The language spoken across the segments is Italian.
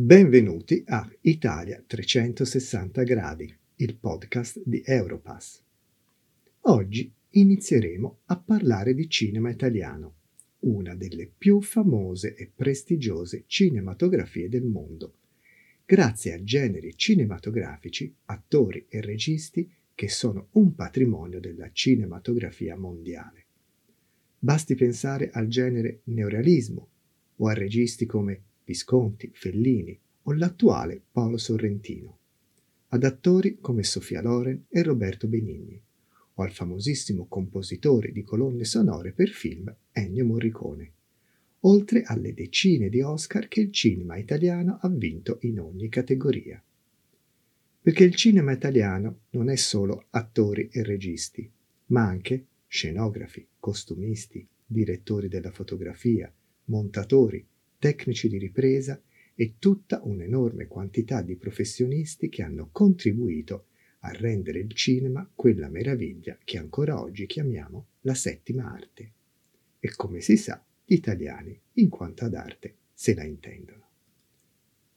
Benvenuti a Italia 360 gradi, il podcast di Europass. Oggi inizieremo a parlare di cinema italiano, una delle più famose e prestigiose cinematografie del mondo, grazie a generi cinematografici, attori e registi che sono un patrimonio della cinematografia mondiale. Basti pensare al genere neorealismo o a registi come Visconti, Fellini o l'attuale Paolo Sorrentino, ad attori come Sofia Loren e Roberto Benigni, o al famosissimo compositore di colonne sonore per film Ennio Morricone, oltre alle decine di Oscar che il cinema italiano ha vinto in ogni categoria. Perché il cinema italiano non è solo attori e registi, ma anche scenografi, costumisti, direttori della fotografia, montatori, tecnici di ripresa e tutta un'enorme quantità di professionisti che hanno contribuito a rendere il cinema quella meraviglia che ancora oggi chiamiamo la settima arte. E come si sa, gli italiani, in quanto ad arte, se la intendono.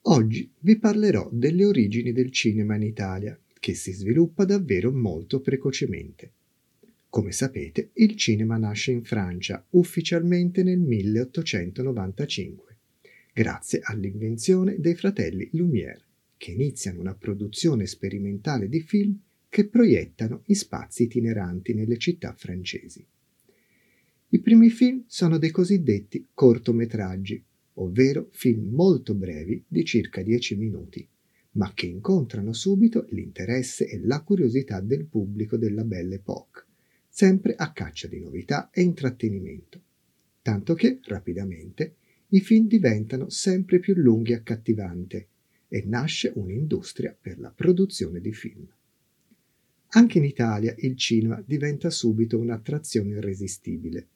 Oggi vi parlerò delle origini del cinema in Italia, che si sviluppa davvero molto precocemente. Come sapete, il cinema nasce in Francia ufficialmente nel 1895 grazie all'invenzione dei fratelli Lumière, che iniziano una produzione sperimentale di film che proiettano in spazi itineranti nelle città francesi. I primi film sono dei cosiddetti cortometraggi, ovvero film molto brevi di circa 10 minuti, ma che incontrano subito l'interesse e la curiosità del pubblico della Belle Époque, sempre a caccia di novità e intrattenimento, tanto che rapidamente i film diventano sempre più lunghi e accattivanti e nasce un'industria per la produzione di film. Anche in Italia il cinema diventa subito un'attrazione irresistibile.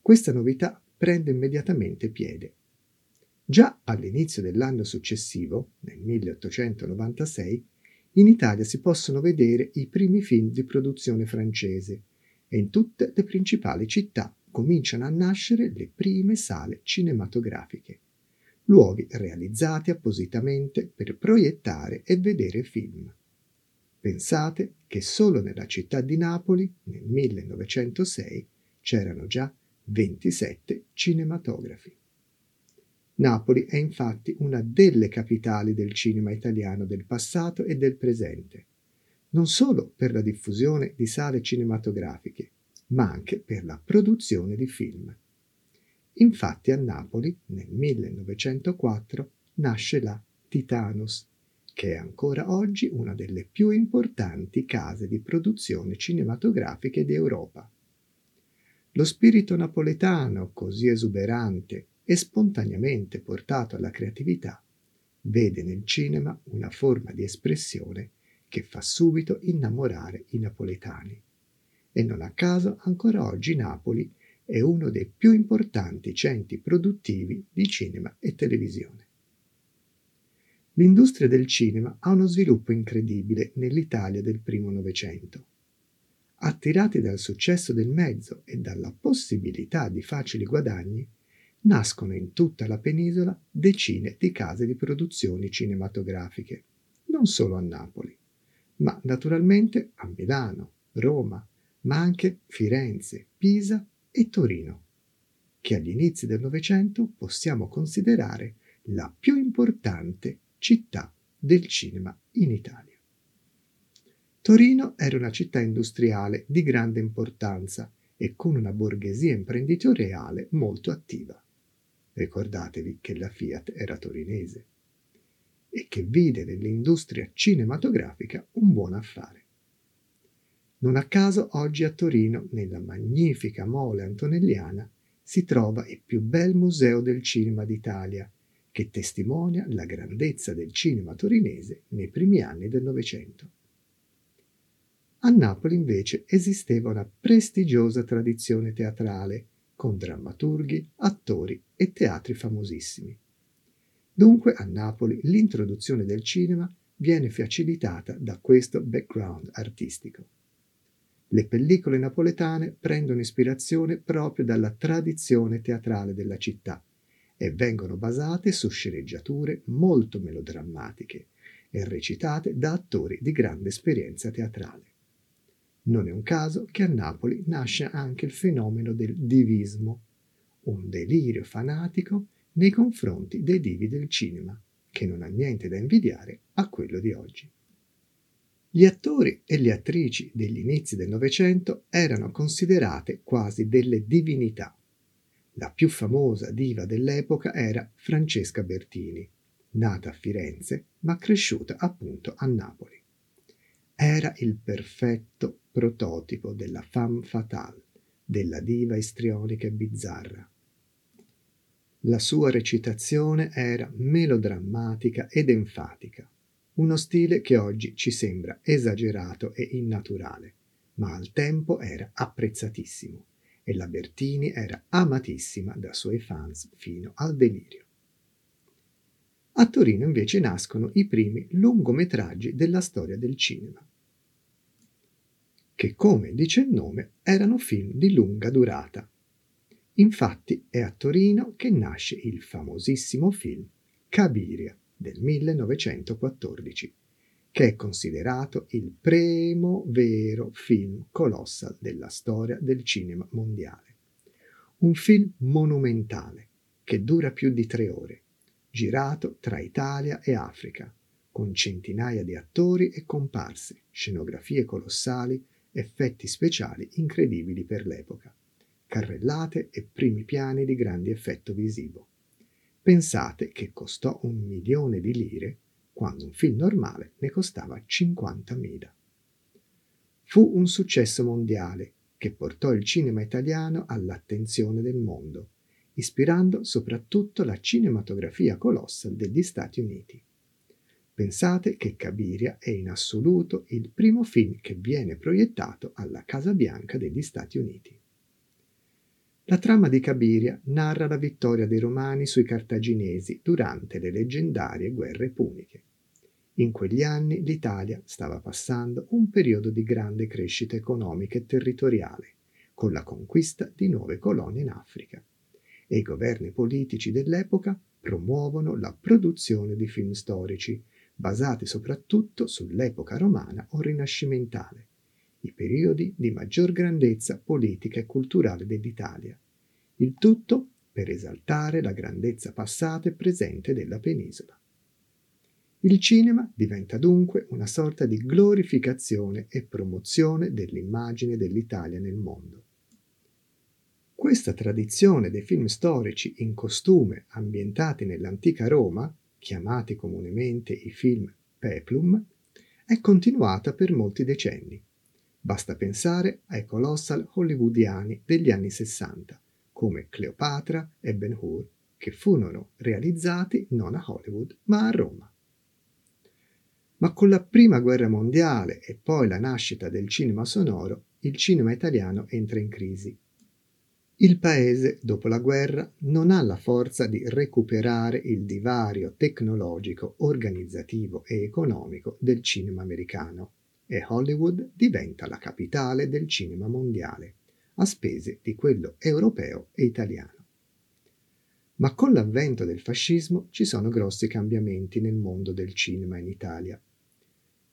Questa novità prende immediatamente piede. Già all'inizio dell'anno successivo, nel 1896, in Italia si possono vedere i primi film di produzione francese e in tutte le principali città cominciano a nascere le prime sale cinematografiche, luoghi realizzati appositamente per proiettare e vedere film. Pensate che solo nella città di Napoli, nel 1906, c'erano già 27 cinematografi. Napoli è infatti una delle capitali del cinema italiano del passato e del presente, non solo per la diffusione di sale cinematografiche, ma anche per la produzione di film. Infatti a Napoli, nel 1904, nasce la Titanus, che è ancora oggi una delle più importanti case di produzione cinematografiche d'Europa. Lo spirito napoletano, così esuberante e spontaneamente portato alla creatività, vede nel cinema una forma di espressione che fa subito innamorare i napoletani e non a caso ancora oggi Napoli è uno dei più importanti centri produttivi di cinema e televisione. L'industria del cinema ha uno sviluppo incredibile nell'Italia del primo Novecento. Attirati dal successo del mezzo e dalla possibilità di facili guadagni, nascono in tutta la penisola decine di case di produzioni cinematografiche, non solo a Napoli, ma naturalmente a Milano, Roma, ma anche Firenze, Pisa e Torino, che agli inizi del Novecento possiamo considerare la più importante città del cinema in Italia. Torino era una città industriale di grande importanza e con una borghesia imprenditoriale molto attiva. Ricordatevi che la Fiat era torinese e che vide nell'industria cinematografica un buon affare. Non a caso oggi a Torino, nella magnifica mole antonelliana, si trova il più bel museo del cinema d'Italia, che testimonia la grandezza del cinema torinese nei primi anni del Novecento. A Napoli invece esisteva una prestigiosa tradizione teatrale, con drammaturghi, attori e teatri famosissimi. Dunque a Napoli l'introduzione del cinema viene facilitata da questo background artistico. Le pellicole napoletane prendono ispirazione proprio dalla tradizione teatrale della città e vengono basate su sceneggiature molto melodrammatiche e recitate da attori di grande esperienza teatrale. Non è un caso che a Napoli nasce anche il fenomeno del divismo, un delirio fanatico nei confronti dei divi del cinema, che non ha niente da invidiare a quello di oggi. Gli attori e le attrici degli inizi del Novecento erano considerate quasi delle divinità. La più famosa diva dell'epoca era Francesca Bertini, nata a Firenze ma cresciuta appunto a Napoli. Era il perfetto prototipo della femme fatale, della diva istrionica e bizzarra. La sua recitazione era melodrammatica ed enfatica, uno stile che oggi ci sembra esagerato e innaturale, ma al tempo era apprezzatissimo e la Bertini era amatissima da suoi fans fino al delirio. A Torino invece nascono i primi lungometraggi della storia del cinema, che come dice il nome erano film di lunga durata. Infatti è a Torino che nasce il famosissimo film Cabiria del 1914, che è considerato il primo vero film colossal della storia del cinema mondiale. Un film monumentale che dura più di tre ore, girato tra Italia e Africa, con centinaia di attori e comparse, scenografie colossali, effetti speciali incredibili per l'epoca, carrellate e primi piani di grande effetto visivo. Pensate che costò un milione di lire quando un film normale ne costava 50.000. Fu un successo mondiale che portò il cinema italiano all'attenzione del mondo, ispirando soprattutto la cinematografia colossal degli Stati Uniti. Pensate che Cabiria è in assoluto il primo film che viene proiettato alla Casa Bianca degli Stati Uniti. La trama di Cabiria narra la vittoria dei Romani sui Cartaginesi durante le leggendarie guerre puniche. In quegli anni l'Italia stava passando un periodo di grande crescita economica e territoriale, con la conquista di nuove colonie in Africa, e i governi politici dell'epoca promuovono la produzione di film storici, basati soprattutto sull'epoca romana o rinascimentale, i periodi di maggior grandezza politica e culturale dell'Italia. Il tutto per esaltare la grandezza passata e presente della penisola. Il cinema diventa dunque una sorta di glorificazione e promozione dell'immagine dell'Italia nel mondo. Questa tradizione dei film storici in costume ambientati nell'antica Roma, chiamati comunemente i film peplum, è continuata per molti decenni Basta pensare ai colossal hollywoodiani degli anni 60, come Cleopatra e Ben Hur, che furono realizzati non a Hollywood ma a Roma. Ma con la prima guerra mondiale e poi la nascita del cinema sonoro, il cinema italiano entra in crisi. Il paese, dopo la guerra, non ha la forza di recuperare il divario tecnologico, organizzativo e economico del cinema americano e Hollywood diventa la capitale del cinema mondiale, a spese di quello europeo e italiano. Ma con l'avvento del fascismo ci sono grossi cambiamenti nel mondo del cinema in Italia.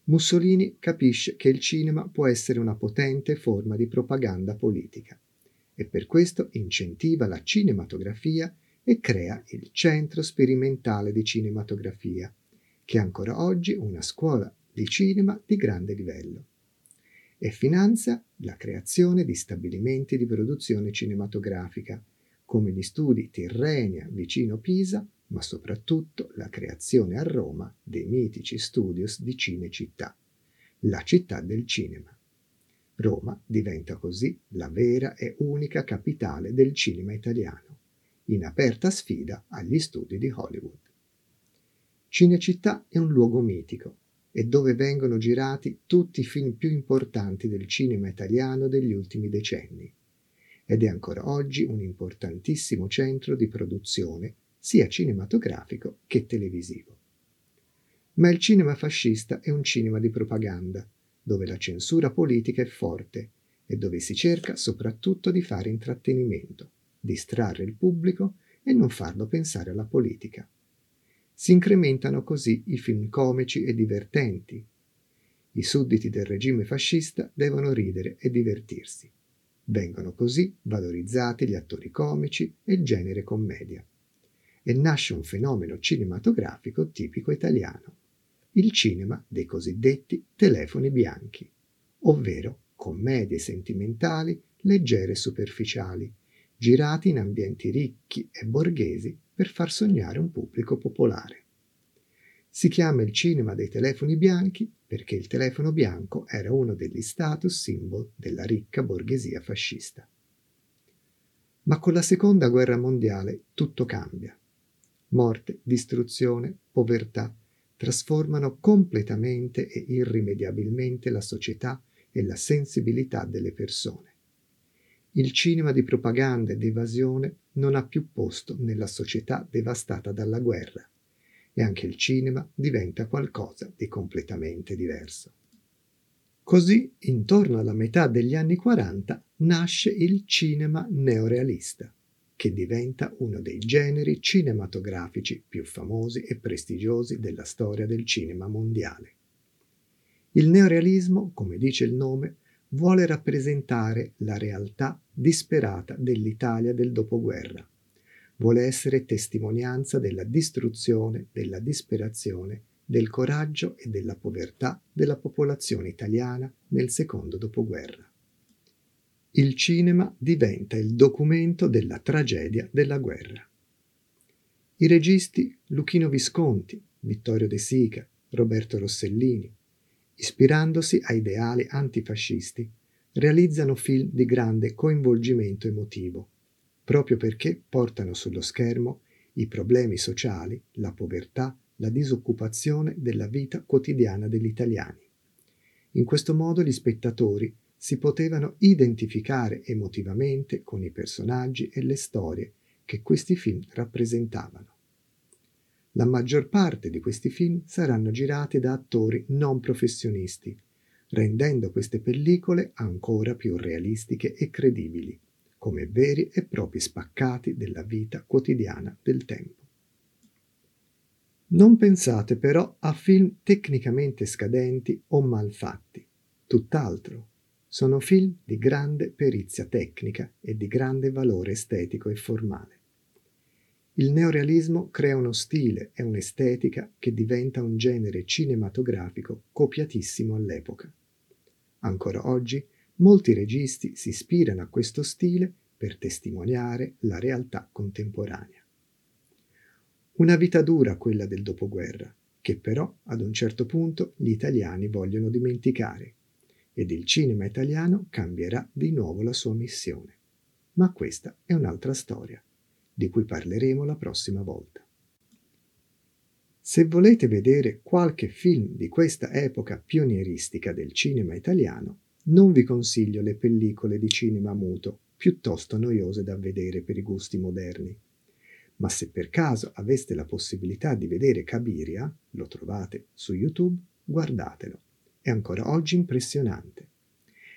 Mussolini capisce che il cinema può essere una potente forma di propaganda politica e per questo incentiva la cinematografia e crea il Centro Sperimentale di Cinematografia, che è ancora oggi una scuola di cinema di grande livello e finanzia la creazione di stabilimenti di produzione cinematografica, come gli studi Tirrenia vicino Pisa, ma soprattutto la creazione a Roma dei mitici studios di Cinecittà, la città del cinema. Roma diventa così la vera e unica capitale del cinema italiano, in aperta sfida agli studi di Hollywood. Cinecittà è un luogo mitico, e dove vengono girati tutti i film più importanti del cinema italiano degli ultimi decenni. Ed è ancora oggi un importantissimo centro di produzione sia cinematografico che televisivo. Ma il cinema fascista è un cinema di propaganda, dove la censura politica è forte e dove si cerca soprattutto di fare intrattenimento, distrarre il pubblico e non farlo pensare alla politica. Si incrementano così i film comici e divertenti. I sudditi del regime fascista devono ridere e divertirsi. Vengono così valorizzati gli attori comici e il genere commedia. E nasce un fenomeno cinematografico tipico italiano, il cinema dei cosiddetti telefoni bianchi, ovvero commedie sentimentali leggere e superficiali, girati in ambienti ricchi e borghesi per far sognare un pubblico popolare. Si chiama il cinema dei telefoni bianchi perché il telefono bianco era uno degli status symbol della ricca borghesia fascista. Ma con la seconda guerra mondiale tutto cambia. Morte, distruzione, povertà trasformano completamente e irrimediabilmente la società e la sensibilità delle persone. Il cinema di propaganda ed evasione non ha più posto nella società devastata dalla guerra e anche il cinema diventa qualcosa di completamente diverso. Così, intorno alla metà degli anni 40, nasce il cinema neorealista, che diventa uno dei generi cinematografici più famosi e prestigiosi della storia del cinema mondiale. Il neorealismo, come dice il nome, vuole rappresentare la realtà disperata dell'Italia del dopoguerra. Vuole essere testimonianza della distruzione, della disperazione, del coraggio e della povertà della popolazione italiana nel secondo dopoguerra. Il cinema diventa il documento della tragedia della guerra. I registi Luchino Visconti, Vittorio De Sica, Roberto Rossellini, ispirandosi a ideali antifascisti, realizzano film di grande coinvolgimento emotivo, proprio perché portano sullo schermo i problemi sociali, la povertà, la disoccupazione della vita quotidiana degli italiani. In questo modo gli spettatori si potevano identificare emotivamente con i personaggi e le storie che questi film rappresentavano. La maggior parte di questi film saranno girati da attori non professionisti, rendendo queste pellicole ancora più realistiche e credibili, come veri e propri spaccati della vita quotidiana del tempo. Non pensate però a film tecnicamente scadenti o malfatti, tutt'altro. Sono film di grande perizia tecnica e di grande valore estetico e formale. Il neorealismo crea uno stile e un'estetica che diventa un genere cinematografico copiatissimo all'epoca. Ancora oggi molti registi si ispirano a questo stile per testimoniare la realtà contemporanea. Una vita dura quella del dopoguerra, che però ad un certo punto gli italiani vogliono dimenticare, ed il cinema italiano cambierà di nuovo la sua missione. Ma questa è un'altra storia di cui parleremo la prossima volta. Se volete vedere qualche film di questa epoca pionieristica del cinema italiano, non vi consiglio le pellicole di cinema muto, piuttosto noiose da vedere per i gusti moderni. Ma se per caso aveste la possibilità di vedere Cabiria, lo trovate su YouTube, guardatelo. È ancora oggi impressionante.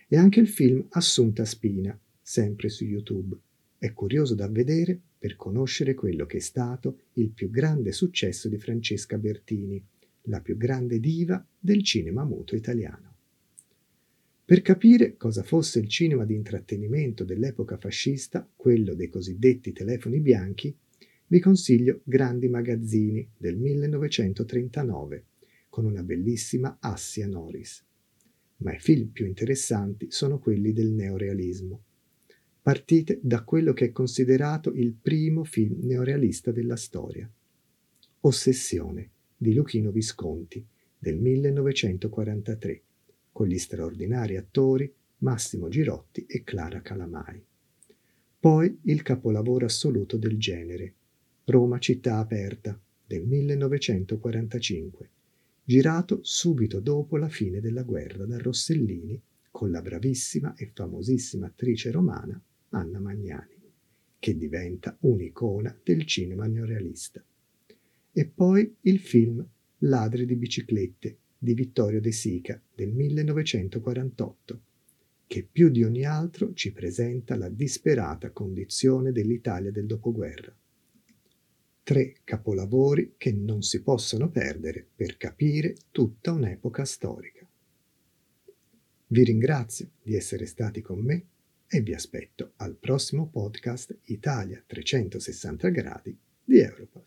E anche il film Assunta Spina, sempre su YouTube. È curioso da vedere per conoscere quello che è stato il più grande successo di Francesca Bertini, la più grande diva del cinema muto italiano. Per capire cosa fosse il cinema di intrattenimento dell'epoca fascista, quello dei cosiddetti telefoni bianchi, vi consiglio Grandi magazzini del 1939, con una bellissima Assia Norris. Ma i film più interessanti sono quelli del neorealismo, partite da quello che è considerato il primo film neorealista della storia. Ossessione di Luchino Visconti del 1943, con gli straordinari attori Massimo Girotti e Clara Calamai. Poi il capolavoro assoluto del genere, Roma città aperta del 1945, girato subito dopo la fine della guerra da Rossellini con la bravissima e famosissima attrice romana Anna Magnani, che diventa un'icona del cinema neorealista. E poi il film Ladri di biciclette di Vittorio De Sica del 1948, che più di ogni altro ci presenta la disperata condizione dell'Italia del dopoguerra. Tre capolavori che non si possono perdere per capire tutta un'epoca storica. Vi ringrazio di essere stati con me e vi aspetto al prossimo podcast Italia 360 gradi di Europa.